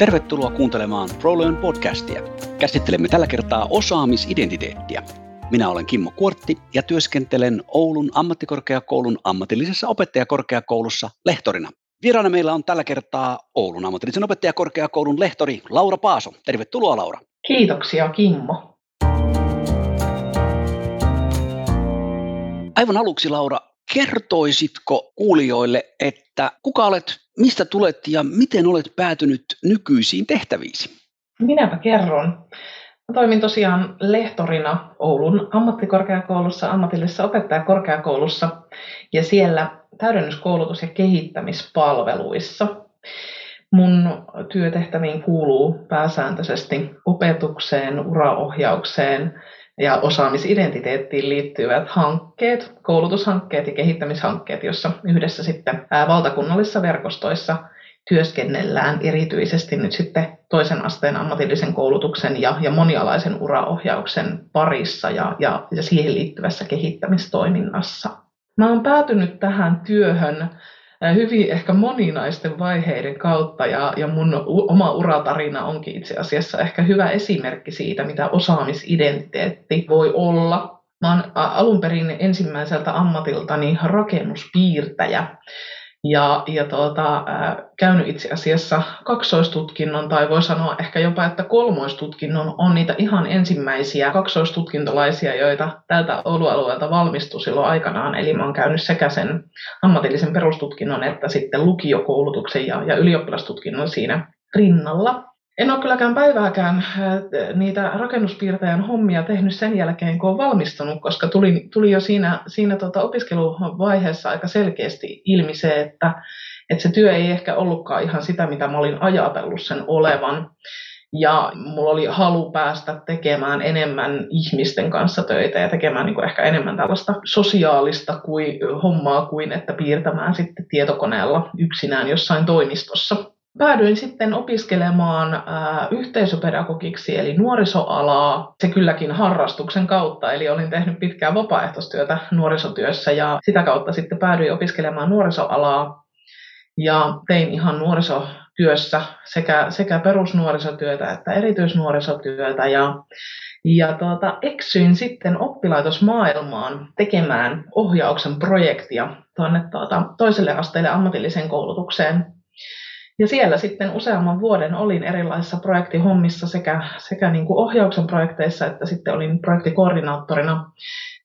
Tervetuloa kuuntelemaan ProLearn podcastia. Käsittelemme tällä kertaa osaamisidentiteettiä. Minä olen Kimmo Kuortti ja työskentelen Oulun ammattikorkeakoulun ammatillisessa opettajakorkeakoulussa lehtorina. Vieraana meillä on tällä kertaa Oulun ammatillisen opettajakorkeakoulun lehtori Laura Paaso. Tervetuloa Laura. Kiitoksia Kimmo. Aivan aluksi Laura, kertoisitko kuulijoille, että kuka olet, mistä tulet ja miten olet päätynyt nykyisiin tehtäviisi? Minäpä kerron. Mä toimin tosiaan lehtorina Oulun ammattikorkeakoulussa, ammatillisessa opettajakorkeakoulussa ja siellä täydennyskoulutus- ja kehittämispalveluissa. Mun työtehtäviin kuuluu pääsääntöisesti opetukseen, uraohjaukseen, ja osaamisidentiteettiin liittyvät hankkeet, koulutushankkeet ja kehittämishankkeet, jossa yhdessä sitten valtakunnallisissa verkostoissa työskennellään erityisesti nyt sitten toisen asteen ammatillisen koulutuksen ja, ja monialaisen uraohjauksen parissa ja, ja, ja siihen liittyvässä kehittämistoiminnassa. Mä oon päätynyt tähän työhön hyvin ehkä moninaisten vaiheiden kautta ja, ja mun oma uratarina onkin itse asiassa ehkä hyvä esimerkki siitä, mitä osaamisidentiteetti voi olla. Mä oon alun perin ensimmäiseltä ammatiltani rakennuspiirtäjä ja, ja tuota, äh, käynyt itse asiassa kaksoistutkinnon, tai voi sanoa ehkä jopa, että kolmoistutkinnon on niitä ihan ensimmäisiä kaksoistutkintolaisia, joita tältä Oulu-alueelta valmistui silloin aikanaan. Eli mä oon käynyt sekä sen ammatillisen perustutkinnon että sitten lukiokoulutuksen ja, ja ylioppilastutkinnon siinä rinnalla. En ole kylläkään päivääkään äh, niitä rakennuspiirtäjän hommia tehnyt sen jälkeen, kun olen valmistunut, koska tuli, tuli jo siinä, siinä tota opiskeluvaiheessa aika selkeästi ilmi se, että, että se työ ei ehkä ollutkaan ihan sitä, mitä mä olin ajatellut sen olevan. Ja mulla oli halu päästä tekemään enemmän ihmisten kanssa töitä ja tekemään niin kuin ehkä enemmän tällaista sosiaalista kuin, hommaa kuin että piirtämään sitten tietokoneella yksinään jossain toimistossa päädyin sitten opiskelemaan yhteisöpedagogiksi eli nuorisoalaa, se kylläkin harrastuksen kautta, eli olin tehnyt pitkää vapaaehtoistyötä nuorisotyössä ja sitä kautta sitten päädyin opiskelemaan nuorisoalaa. Ja tein ihan nuorisotyössä sekä, sekä perusnuorisotyötä että erityisnuorisotyötä ja ja tuota, eksyin sitten oppilaitosmaailmaan tekemään ohjauksen projektia tuonne tuota, toiselle asteelle ammatilliseen koulutukseen ja siellä sitten useamman vuoden olin erilaisissa projektihommissa sekä, sekä niin kuin ohjauksen projekteissa että sitten olin projektikoordinaattorina.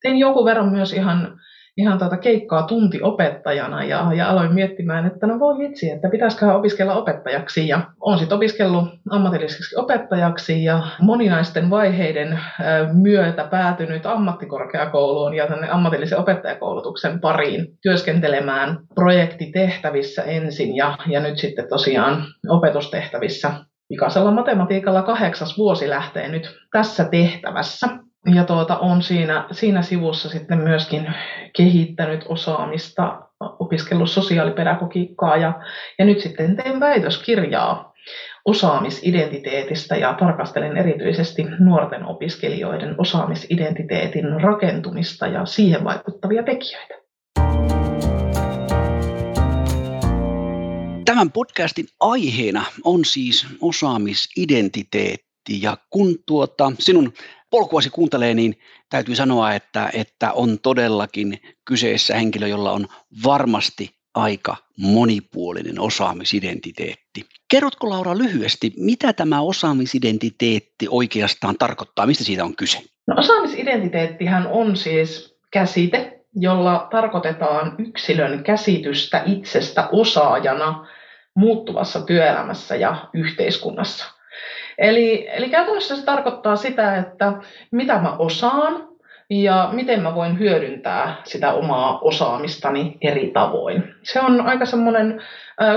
Tein jonkun verran myös ihan ihan tuota keikkaa tuntiopettajana ja, ja aloin miettimään, että no voi vitsi, että pitäisikö opiskella opettajaksi. Ja olen sitten opiskellut ammatilliseksi opettajaksi ja moninaisten vaiheiden myötä päätynyt ammattikorkeakouluun ja tänne ammatillisen opettajakoulutuksen pariin työskentelemään projektitehtävissä ensin ja, ja nyt sitten tosiaan opetustehtävissä. Pikaisella matematiikalla kahdeksas vuosi lähtee nyt tässä tehtävässä ja tuota, on siinä, siinä sivussa sitten myöskin kehittänyt osaamista, opiskellut sosiaalipedagogiikkaa ja, ja nyt sitten teen väitöskirjaa osaamisidentiteetistä ja tarkastelen erityisesti nuorten opiskelijoiden osaamisidentiteetin rakentumista ja siihen vaikuttavia tekijöitä. Tämän podcastin aiheena on siis osaamisidentiteetti ja kun tuota, sinun polkuasi kuuntelee, niin täytyy sanoa, että, että on todellakin kyseessä henkilö, jolla on varmasti aika monipuolinen osaamisidentiteetti. Kerrotko Laura lyhyesti, mitä tämä osaamisidentiteetti oikeastaan tarkoittaa, mistä siitä on kyse? No, osaamisidentiteettihän on siis käsite, jolla tarkoitetaan yksilön käsitystä itsestä osaajana muuttuvassa työelämässä ja yhteiskunnassa. Eli, eli käytännössä se tarkoittaa sitä, että mitä mä osaan ja miten mä voin hyödyntää sitä omaa osaamistani eri tavoin. Se on aika semmoinen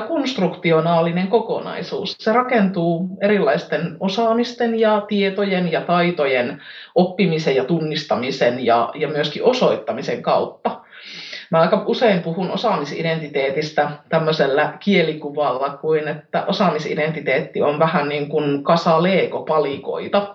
konstruktionaalinen kokonaisuus. Se rakentuu erilaisten osaamisten ja tietojen ja taitojen oppimisen ja tunnistamisen ja, ja myöskin osoittamisen kautta. Mä aika usein puhun osaamisidentiteetistä tämmöisellä kielikuvalla kuin, että osaamisidentiteetti on vähän niin kuin kasa Lego-palikoita.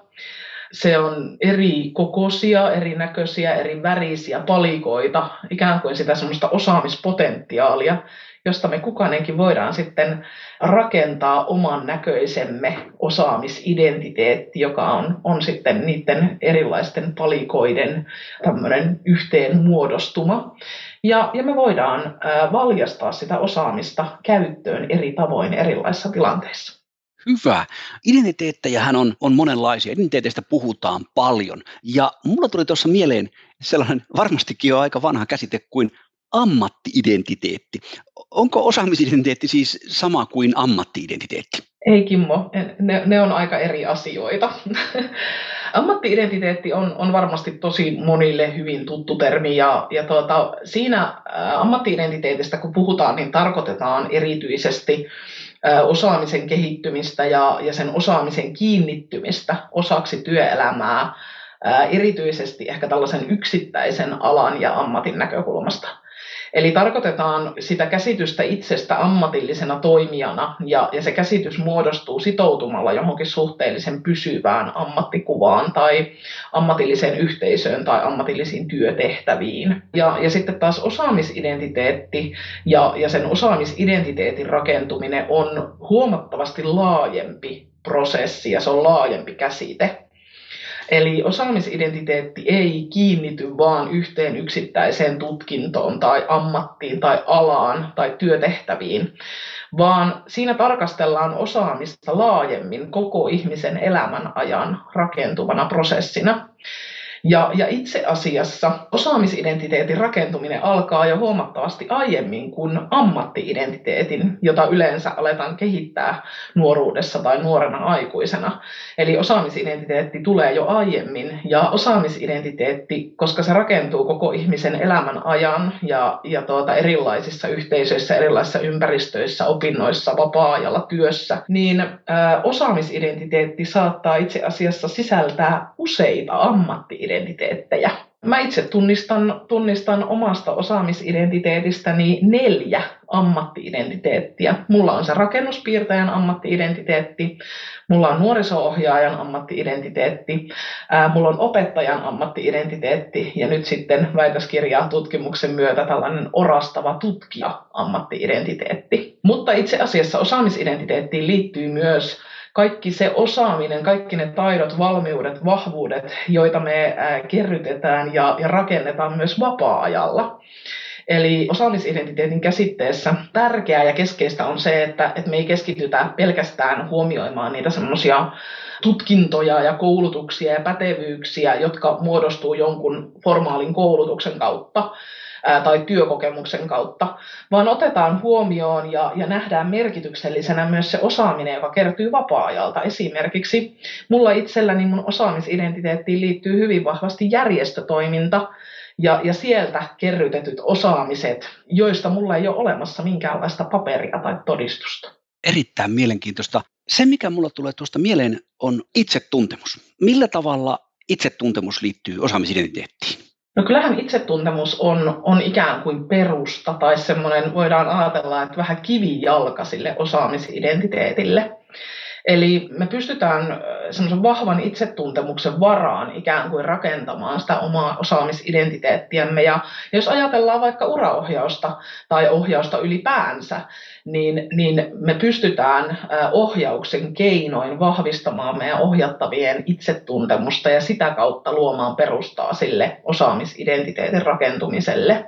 Se on eri kokoisia, erinäköisiä, eri värisiä palikoita, ikään kuin sitä semmoista osaamispotentiaalia, josta me kukainenkin voidaan sitten rakentaa oman näköisemme osaamisidentiteetti, joka on, on sitten niiden erilaisten palikoiden tämmöinen yhteen muodostuma. Ja, ja me voidaan valjastaa sitä osaamista käyttöön eri tavoin erilaisissa tilanteissa. Hyvä. Identiteettejähän on, on monenlaisia. Identiteeteistä puhutaan paljon. Ja mulla tuli tuossa mieleen sellainen varmastikin jo aika vanha käsite kuin ammattiidentiteetti. Onko osaamisidentiteetti siis sama kuin ammattiidentiteetti? Ei Kimmo, ne, ne on aika eri asioita. Ammattiidentiteetti on, on varmasti tosi monille hyvin tuttu termi ja, ja tuota, siinä ammattiidentiteetistä kun puhutaan, niin tarkoitetaan erityisesti osaamisen kehittymistä ja, ja sen osaamisen kiinnittymistä osaksi työelämää, erityisesti ehkä tällaisen yksittäisen alan ja ammatin näkökulmasta. Eli tarkoitetaan sitä käsitystä itsestä ammatillisena toimijana, ja, ja se käsitys muodostuu sitoutumalla johonkin suhteellisen pysyvään ammattikuvaan tai ammatilliseen yhteisöön tai ammatillisiin työtehtäviin. Ja, ja sitten taas osaamisidentiteetti ja, ja sen osaamisidentiteetin rakentuminen on huomattavasti laajempi prosessi ja se on laajempi käsite. Eli osaamisidentiteetti ei kiinnity vaan yhteen yksittäiseen tutkintoon tai ammattiin tai alaan tai työtehtäviin, vaan siinä tarkastellaan osaamista laajemmin koko ihmisen elämän ajan rakentuvana prosessina. Ja, ja itse asiassa osaamisidentiteetin rakentuminen alkaa jo huomattavasti aiemmin kuin ammattiidentiteetin, jota yleensä aletaan kehittää nuoruudessa tai nuorena aikuisena. Eli osaamisidentiteetti tulee jo aiemmin ja osaamisidentiteetti, koska se rakentuu koko ihmisen elämän ajan ja, ja tuota, erilaisissa yhteisöissä, erilaisissa ympäristöissä, opinnoissa, vapaa-ajalla, työssä, niin ä, osaamisidentiteetti saattaa itse asiassa sisältää useita ammattiidentiteettejä identiteettejä. Mä itse tunnistan, tunnistan omasta osaamisidentiteetistäni neljä ammattiidentiteettiä. Mulla on se rakennuspiirtäjän ammattiidentiteetti, mulla on nuoriso-ohjaajan ammattiidentiteetti, ää, mulla on opettajan ammattiidentiteetti ja nyt sitten väitöskirjaa tutkimuksen myötä tällainen orastava tutkija ammattiidentiteetti. Mutta itse asiassa osaamisidentiteettiin liittyy myös kaikki se osaaminen, kaikki ne taidot, valmiudet, vahvuudet, joita me kerrytetään ja, ja rakennetaan myös vapaa-ajalla. Eli osaamisidentiteetin käsitteessä tärkeää ja keskeistä on se, että, että me ei keskitytä pelkästään huomioimaan niitä semmoisia tutkintoja ja koulutuksia ja pätevyyksiä, jotka muodostuu jonkun formaalin koulutuksen kautta, tai työkokemuksen kautta, vaan otetaan huomioon ja, ja nähdään merkityksellisenä myös se osaaminen, joka kertyy vapaa-ajalta. Esimerkiksi mulla itselläni mun osaamisidentiteettiin liittyy hyvin vahvasti järjestötoiminta, ja, ja sieltä kerrytetyt osaamiset, joista mulla ei ole olemassa minkäänlaista paperia tai todistusta. Erittäin mielenkiintoista. Se, mikä mulla tulee tuosta mieleen, on itsetuntemus. Millä tavalla itsetuntemus liittyy osaamisidentiteettiin? No kyllähän itsetuntemus on, on ikään kuin perusta tai semmoinen, voidaan ajatella, että vähän kivijalka sille osaamisidentiteetille. Eli me pystytään semmoisen vahvan itsetuntemuksen varaan ikään kuin rakentamaan sitä omaa osaamisidentiteettiämme. Ja jos ajatellaan vaikka uraohjausta tai ohjausta ylipäänsä, niin, niin me pystytään ohjauksen keinoin vahvistamaan meidän ohjattavien itsetuntemusta ja sitä kautta luomaan perustaa sille osaamisidentiteetin rakentumiselle.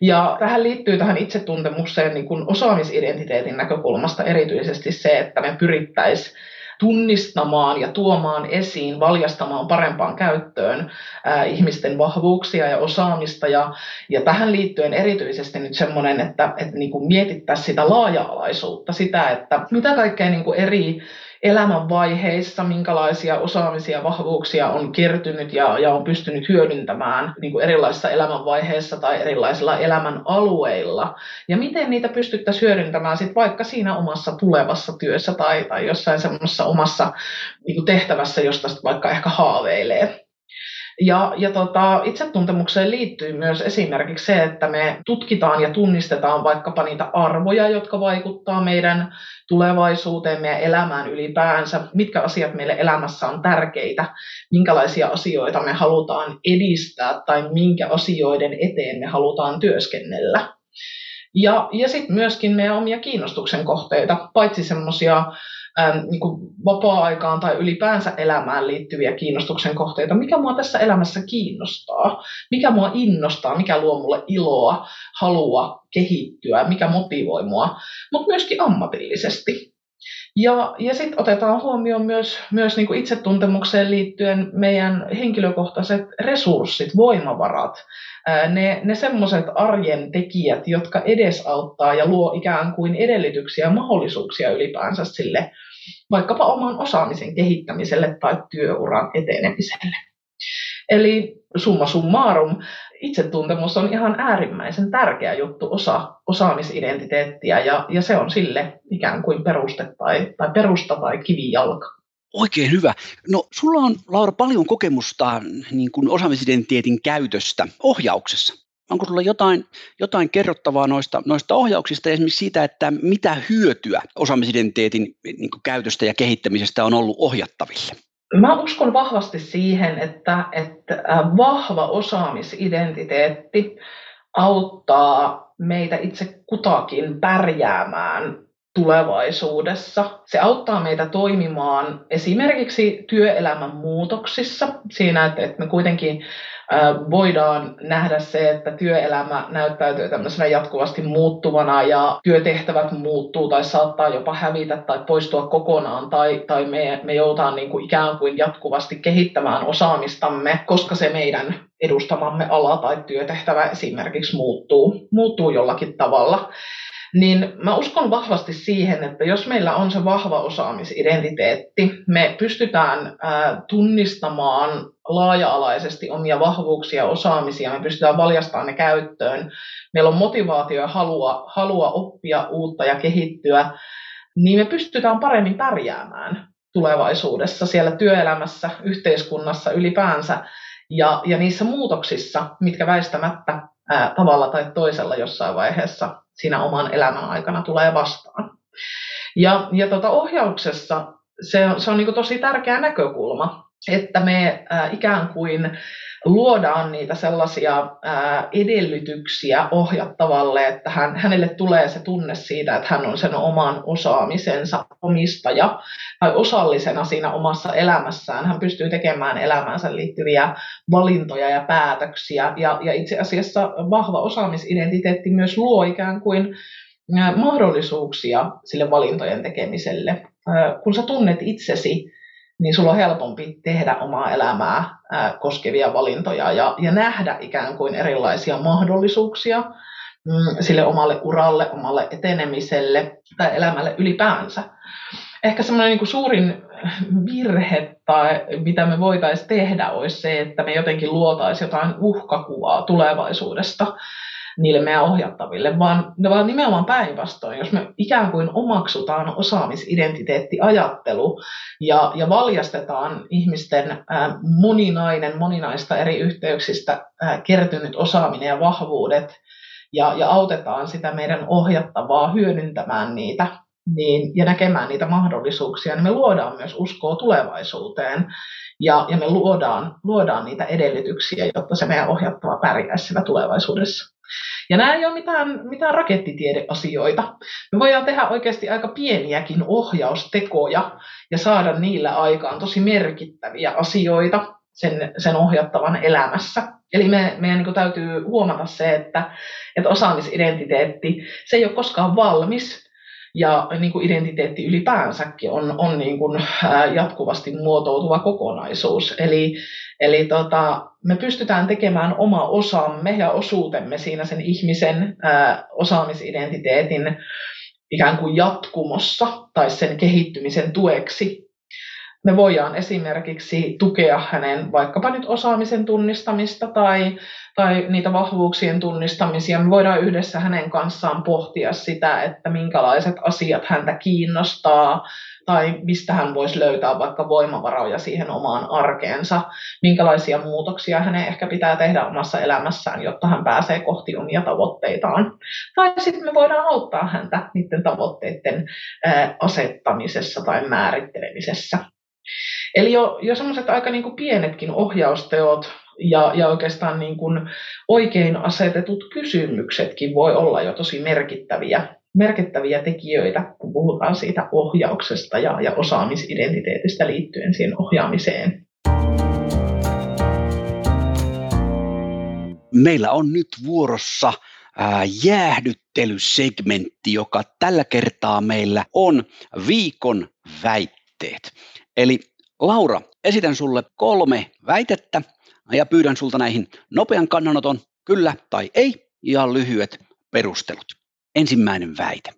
Ja tähän liittyy tähän itsetuntemukseen niin kuin osaamisidentiteetin näkökulmasta erityisesti se, että me pyrittäisiin tunnistamaan ja tuomaan esiin, valjastamaan parempaan käyttöön ää, ihmisten vahvuuksia ja osaamista. Ja, ja tähän liittyen erityisesti nyt semmoinen, että, että niin mietittäisiin sitä laaja-alaisuutta, sitä, että mitä kaikkea niin kuin eri elämänvaiheissa, minkälaisia osaamisia vahvuuksia on kertynyt ja, ja on pystynyt hyödyntämään niin kuin erilaisissa elämänvaiheissa tai erilaisilla elämän alueilla. Ja miten niitä pystyttäisiin hyödyntämään sit vaikka siinä omassa tulevassa työssä tai, tai jossain semmoisessa omassa niin kuin tehtävässä, josta vaikka ehkä haaveilee. Ja, ja tota, itsetuntemukseen liittyy myös esimerkiksi se, että me tutkitaan ja tunnistetaan vaikkapa niitä arvoja, jotka vaikuttaa meidän tulevaisuuteen, meidän elämään ylipäänsä, mitkä asiat meille elämässä on tärkeitä, minkälaisia asioita me halutaan edistää tai minkä asioiden eteen me halutaan työskennellä. Ja, ja sitten myöskin meidän omia kiinnostuksen kohteita, paitsi semmoisia niin vapaa-aikaan tai ylipäänsä elämään liittyviä kiinnostuksen kohteita. Mikä mua tässä elämässä kiinnostaa? Mikä mua innostaa? Mikä luo mulle iloa, halua kehittyä? Mikä motivoi mua? Mutta myöskin ammatillisesti. Ja, ja sitten otetaan huomioon myös, myös niin kuin itsetuntemukseen liittyen meidän henkilökohtaiset resurssit, voimavarat, ne, ne semmoiset arjen tekijät, jotka edesauttaa ja luo ikään kuin edellytyksiä ja mahdollisuuksia ylipäänsä sille vaikkapa oman osaamisen kehittämiselle tai työuran etenemiselle. Eli summa summarum, itsetuntemus on ihan äärimmäisen tärkeä juttu, osa osaamisidentiteettiä, ja, ja se on sille ikään kuin peruste tai, tai perusta tai kivijalka. Oikein hyvä. No sulla on Laura paljon kokemusta niin kuin osaamisidentiteetin käytöstä ohjauksessa. Onko sulla jotain, jotain kerrottavaa noista, noista ohjauksista ja esimerkiksi siitä, että mitä hyötyä osaamisidentiteetin niin käytöstä ja kehittämisestä on ollut ohjattaville? Mä uskon vahvasti siihen, että, että vahva osaamisidentiteetti auttaa meitä itse kutakin pärjäämään tulevaisuudessa. Se auttaa meitä toimimaan esimerkiksi työelämän muutoksissa siinä, että me kuitenkin voidaan nähdä se, että työelämä näyttäytyy tämmöisenä jatkuvasti muuttuvana ja työtehtävät muuttuu tai saattaa jopa hävitä tai poistua kokonaan tai, tai me, me joudutaan niin kuin ikään kuin jatkuvasti kehittämään osaamistamme, koska se meidän edustamamme ala tai työtehtävä esimerkiksi muuttuu, muuttuu jollakin tavalla niin mä uskon vahvasti siihen, että jos meillä on se vahva osaamisidentiteetti, me pystytään tunnistamaan laaja-alaisesti omia vahvuuksia ja osaamisia, me pystytään valjastamaan ne käyttöön, meillä on motivaatio ja halua, halua oppia uutta ja kehittyä, niin me pystytään paremmin pärjäämään tulevaisuudessa siellä työelämässä, yhteiskunnassa ylipäänsä ja, ja niissä muutoksissa, mitkä väistämättä ää, tavalla tai toisella jossain vaiheessa siinä oman elämän aikana tulee vastaan. Ja, ja tota ohjauksessa se se on niin tosi tärkeä näkökulma, että me ää, ikään kuin luodaan niitä sellaisia edellytyksiä ohjattavalle, että hän, hänelle tulee se tunne siitä, että hän on sen oman osaamisensa omistaja tai osallisena siinä omassa elämässään. Hän pystyy tekemään elämäänsä liittyviä valintoja ja päätöksiä ja, ja itse asiassa vahva osaamisidentiteetti myös luo ikään kuin mahdollisuuksia sille valintojen tekemiselle. Kun sä tunnet itsesi, niin sulla on helpompi tehdä omaa elämää ää, koskevia valintoja ja, ja nähdä ikään kuin erilaisia mahdollisuuksia mm, sille omalle uralle, omalle etenemiselle tai elämälle ylipäänsä. Ehkä semmoinen niin suurin virhe tai mitä me voitaisiin tehdä olisi se, että me jotenkin luotaisiin jotain uhkakuvaa tulevaisuudesta niille meidän ohjattaville, vaan, vaan nimenomaan päinvastoin, jos me ikään kuin omaksutaan osaamisidentiteettiajattelu ja, ja valjastetaan ihmisten ää, moninainen, moninaista eri yhteyksistä ää, kertynyt osaaminen ja vahvuudet ja, ja autetaan sitä meidän ohjattavaa hyödyntämään niitä niin, ja näkemään niitä mahdollisuuksia, niin me luodaan myös uskoa tulevaisuuteen ja, ja me luodaan, luodaan niitä edellytyksiä, jotta se meidän ohjattava pärjäisi siellä tulevaisuudessa. Ja nämä ei ole mitään, mitään rakettitiedeasioita. Me voidaan tehdä oikeasti aika pieniäkin ohjaustekoja ja saada niillä aikaan tosi merkittäviä asioita sen, sen ohjattavan elämässä. Eli me, meidän niin täytyy huomata se, että, että osaamisidentiteetti, se ei ole koskaan valmis, ja niin kuin identiteetti ylipäänsäkin on, on niin kuin jatkuvasti muotoutuva kokonaisuus. Eli, eli tota, me pystytään tekemään oma osamme ja osuutemme siinä sen ihmisen ää, osaamisidentiteetin ikään kuin jatkumossa tai sen kehittymisen tueksi. Me voidaan esimerkiksi tukea hänen vaikkapa nyt osaamisen tunnistamista tai, tai niitä vahvuuksien tunnistamisia. Me voidaan yhdessä hänen kanssaan pohtia sitä, että minkälaiset asiat häntä kiinnostaa, tai mistä hän voisi löytää vaikka voimavaroja siihen omaan arkeensa, minkälaisia muutoksia hänen ehkä pitää tehdä omassa elämässään, jotta hän pääsee kohti omia tavoitteitaan. Tai sitten me voidaan auttaa häntä niiden tavoitteiden asettamisessa tai määrittelemisessä. Eli jo, jo semmoiset aika niin kuin pienetkin ohjausteot ja, ja oikeastaan niin kuin oikein asetetut kysymyksetkin voi olla jo tosi merkittäviä, merkittäviä tekijöitä, kun puhutaan siitä ohjauksesta ja, ja osaamisidentiteetistä liittyen siihen ohjaamiseen. Meillä on nyt vuorossa jäähdyttelysegmentti, joka tällä kertaa meillä on viikon väitteet. Eli Laura, esitän sulle kolme väitettä ja pyydän sulta näihin nopean kannanoton, kyllä tai ei, ja lyhyet perustelut. Ensimmäinen väite.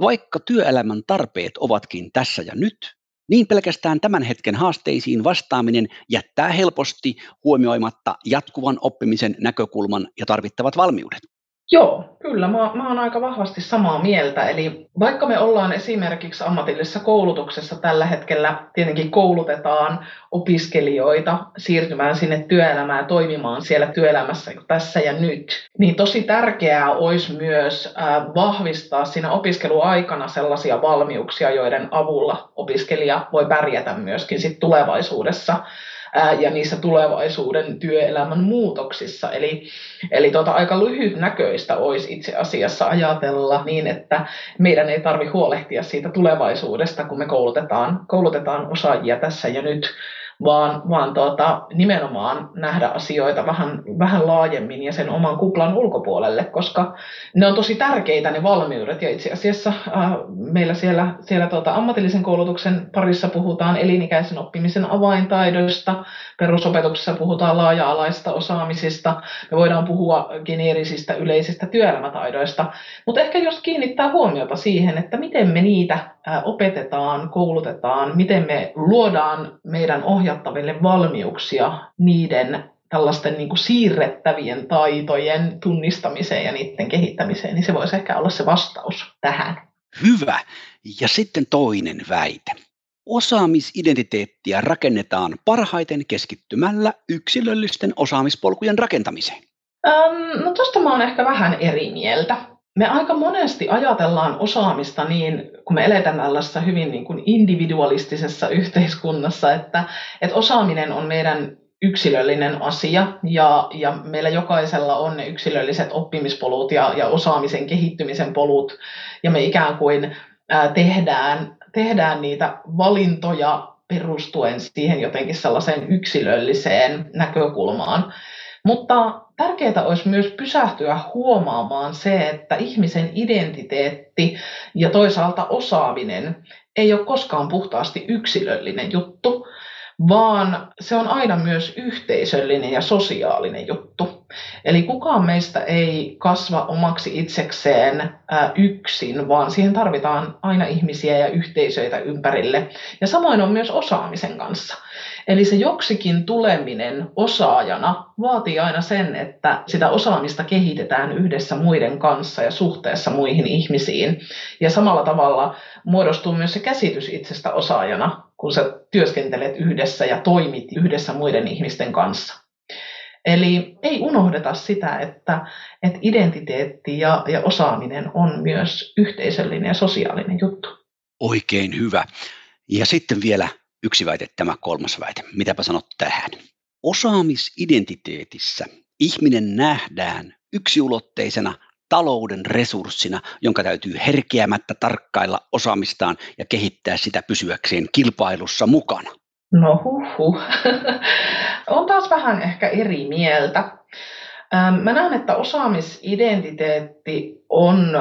Vaikka työelämän tarpeet ovatkin tässä ja nyt, niin pelkästään tämän hetken haasteisiin vastaaminen jättää helposti huomioimatta jatkuvan oppimisen näkökulman ja tarvittavat valmiudet. Joo, kyllä. Mä, mä oon aika vahvasti samaa mieltä. Eli vaikka me ollaan esimerkiksi ammatillisessa koulutuksessa tällä hetkellä, tietenkin koulutetaan opiskelijoita siirtymään sinne työelämään toimimaan siellä työelämässä tässä ja nyt, niin tosi tärkeää olisi myös vahvistaa siinä opiskeluaikana sellaisia valmiuksia, joiden avulla opiskelija voi pärjätä myöskin sit tulevaisuudessa ja niissä tulevaisuuden työelämän muutoksissa. Eli, eli tota, aika lyhytnäköistä olisi itse asiassa ajatella niin, että meidän ei tarvitse huolehtia siitä tulevaisuudesta, kun me koulutetaan, koulutetaan osaajia tässä ja nyt, vaan, vaan tuota, nimenomaan nähdä asioita vähän, vähän laajemmin ja sen oman kuplan ulkopuolelle, koska ne on tosi tärkeitä ne valmiudet. Ja itse asiassa äh, meillä siellä, siellä tuota, ammatillisen koulutuksen parissa puhutaan elinikäisen oppimisen avaintaidoista, perusopetuksessa puhutaan laaja-alaista osaamisista, me voidaan puhua geneerisistä yleisistä työelämätaidoista, mutta ehkä jos kiinnittää huomiota siihen, että miten me niitä opetetaan, koulutetaan, miten me luodaan meidän ohjattaville valmiuksia niiden tällaisten niin kuin siirrettävien taitojen tunnistamiseen ja niiden kehittämiseen, niin se voisi ehkä olla se vastaus tähän. Hyvä. Ja sitten toinen väite. Osaamisidentiteettiä rakennetaan parhaiten keskittymällä yksilöllisten osaamispolkujen rakentamiseen. Ähm, no tuosta mä oon ehkä vähän eri mieltä me aika monesti ajatellaan osaamista niin, kun me eletään tällaisessa hyvin niin kuin individualistisessa yhteiskunnassa, että, että osaaminen on meidän yksilöllinen asia ja, ja meillä jokaisella on ne yksilölliset oppimispolut ja, ja osaamisen kehittymisen polut ja me ikään kuin ää, tehdään, tehdään niitä valintoja perustuen siihen jotenkin sellaiseen yksilölliseen näkökulmaan. Mutta tärkeää olisi myös pysähtyä huomaamaan se, että ihmisen identiteetti ja toisaalta osaaminen ei ole koskaan puhtaasti yksilöllinen juttu, vaan se on aina myös yhteisöllinen ja sosiaalinen juttu. Eli kukaan meistä ei kasva omaksi itsekseen yksin, vaan siihen tarvitaan aina ihmisiä ja yhteisöitä ympärille. Ja samoin on myös osaamisen kanssa. Eli se joksikin tuleminen osaajana vaatii aina sen, että sitä osaamista kehitetään yhdessä muiden kanssa ja suhteessa muihin ihmisiin. Ja samalla tavalla muodostuu myös se käsitys itsestä osaajana, kun sä työskentelet yhdessä ja toimit yhdessä muiden ihmisten kanssa. Eli ei unohdeta sitä, että, että identiteetti ja, ja osaaminen on myös yhteisöllinen ja sosiaalinen juttu. Oikein hyvä. Ja sitten vielä yksi väite, tämä kolmas väite. Mitäpä sanot tähän? Osaamisidentiteetissä ihminen nähdään yksiulotteisena talouden resurssina, jonka täytyy herkeämättä tarkkailla osaamistaan ja kehittää sitä pysyäkseen kilpailussa mukana. No huhu. on taas vähän ehkä eri mieltä. Mä näen, että osaamisidentiteetti on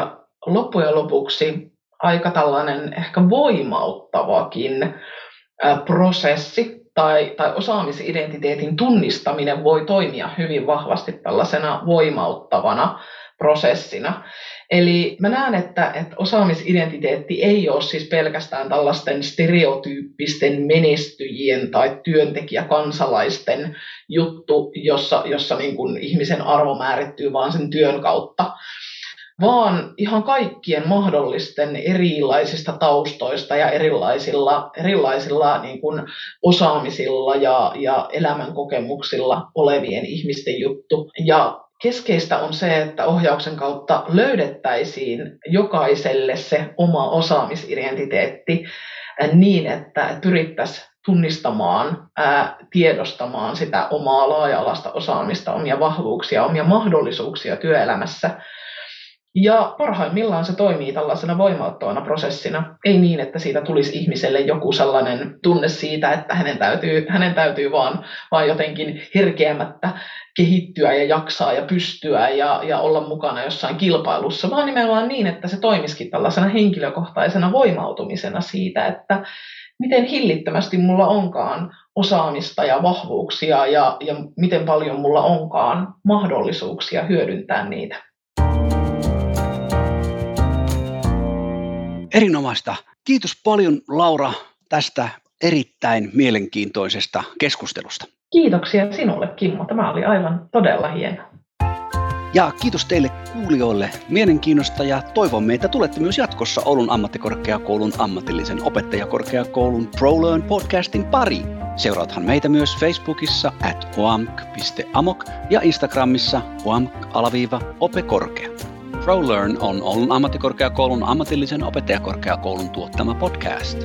loppujen lopuksi aika tällainen ehkä voimauttavakin prosessi tai, tai osaamisidentiteetin tunnistaminen voi toimia hyvin vahvasti tällaisena voimauttavana prosessina. Eli mä näen, että, että osaamisidentiteetti ei ole siis pelkästään tällaisten stereotyyppisten menestyjien tai työntekijäkansalaisten juttu, jossa, jossa niin kuin ihmisen arvo määrittyy vaan sen työn kautta, vaan ihan kaikkien mahdollisten erilaisista taustoista ja erilaisilla, erilaisilla niin kuin osaamisilla ja, ja elämänkokemuksilla olevien ihmisten juttu. Ja keskeistä on se, että ohjauksen kautta löydettäisiin jokaiselle se oma osaamisidentiteetti niin, että pyrittäisiin tunnistamaan, ää, tiedostamaan sitä omaa laaja-alasta osaamista, omia vahvuuksia, omia mahdollisuuksia työelämässä. Ja parhaimmillaan se toimii tällaisena voimauttavana prosessina. Ei niin, että siitä tulisi ihmiselle joku sellainen tunne siitä, että hänen täytyy, hänen täytyy vaan, vaan jotenkin herkeämättä kehittyä ja jaksaa ja pystyä ja, ja olla mukana jossain kilpailussa, vaan nimenomaan niin, että se toimisikin tällaisena henkilökohtaisena voimautumisena siitä, että miten hillittömästi mulla onkaan osaamista ja vahvuuksia ja, ja miten paljon mulla onkaan mahdollisuuksia hyödyntää niitä. Erinomaista. Kiitos paljon Laura tästä erittäin mielenkiintoisesta keskustelusta. Kiitoksia sinulle Kimmo. Tämä oli aivan todella hieno. Ja kiitos teille kuulijoille mielenkiinnosta ja toivomme, että tulette myös jatkossa Oulun ammattikorkeakoulun ammatillisen opettajakorkeakoulun ProLearn podcastin pari. Seuraathan meitä myös Facebookissa at oamk.amok ja Instagramissa oamk-opekorkea. ProLearn on Oulun ammattikorkeakoulun ammatillisen opettajakorkeakoulun tuottama podcast.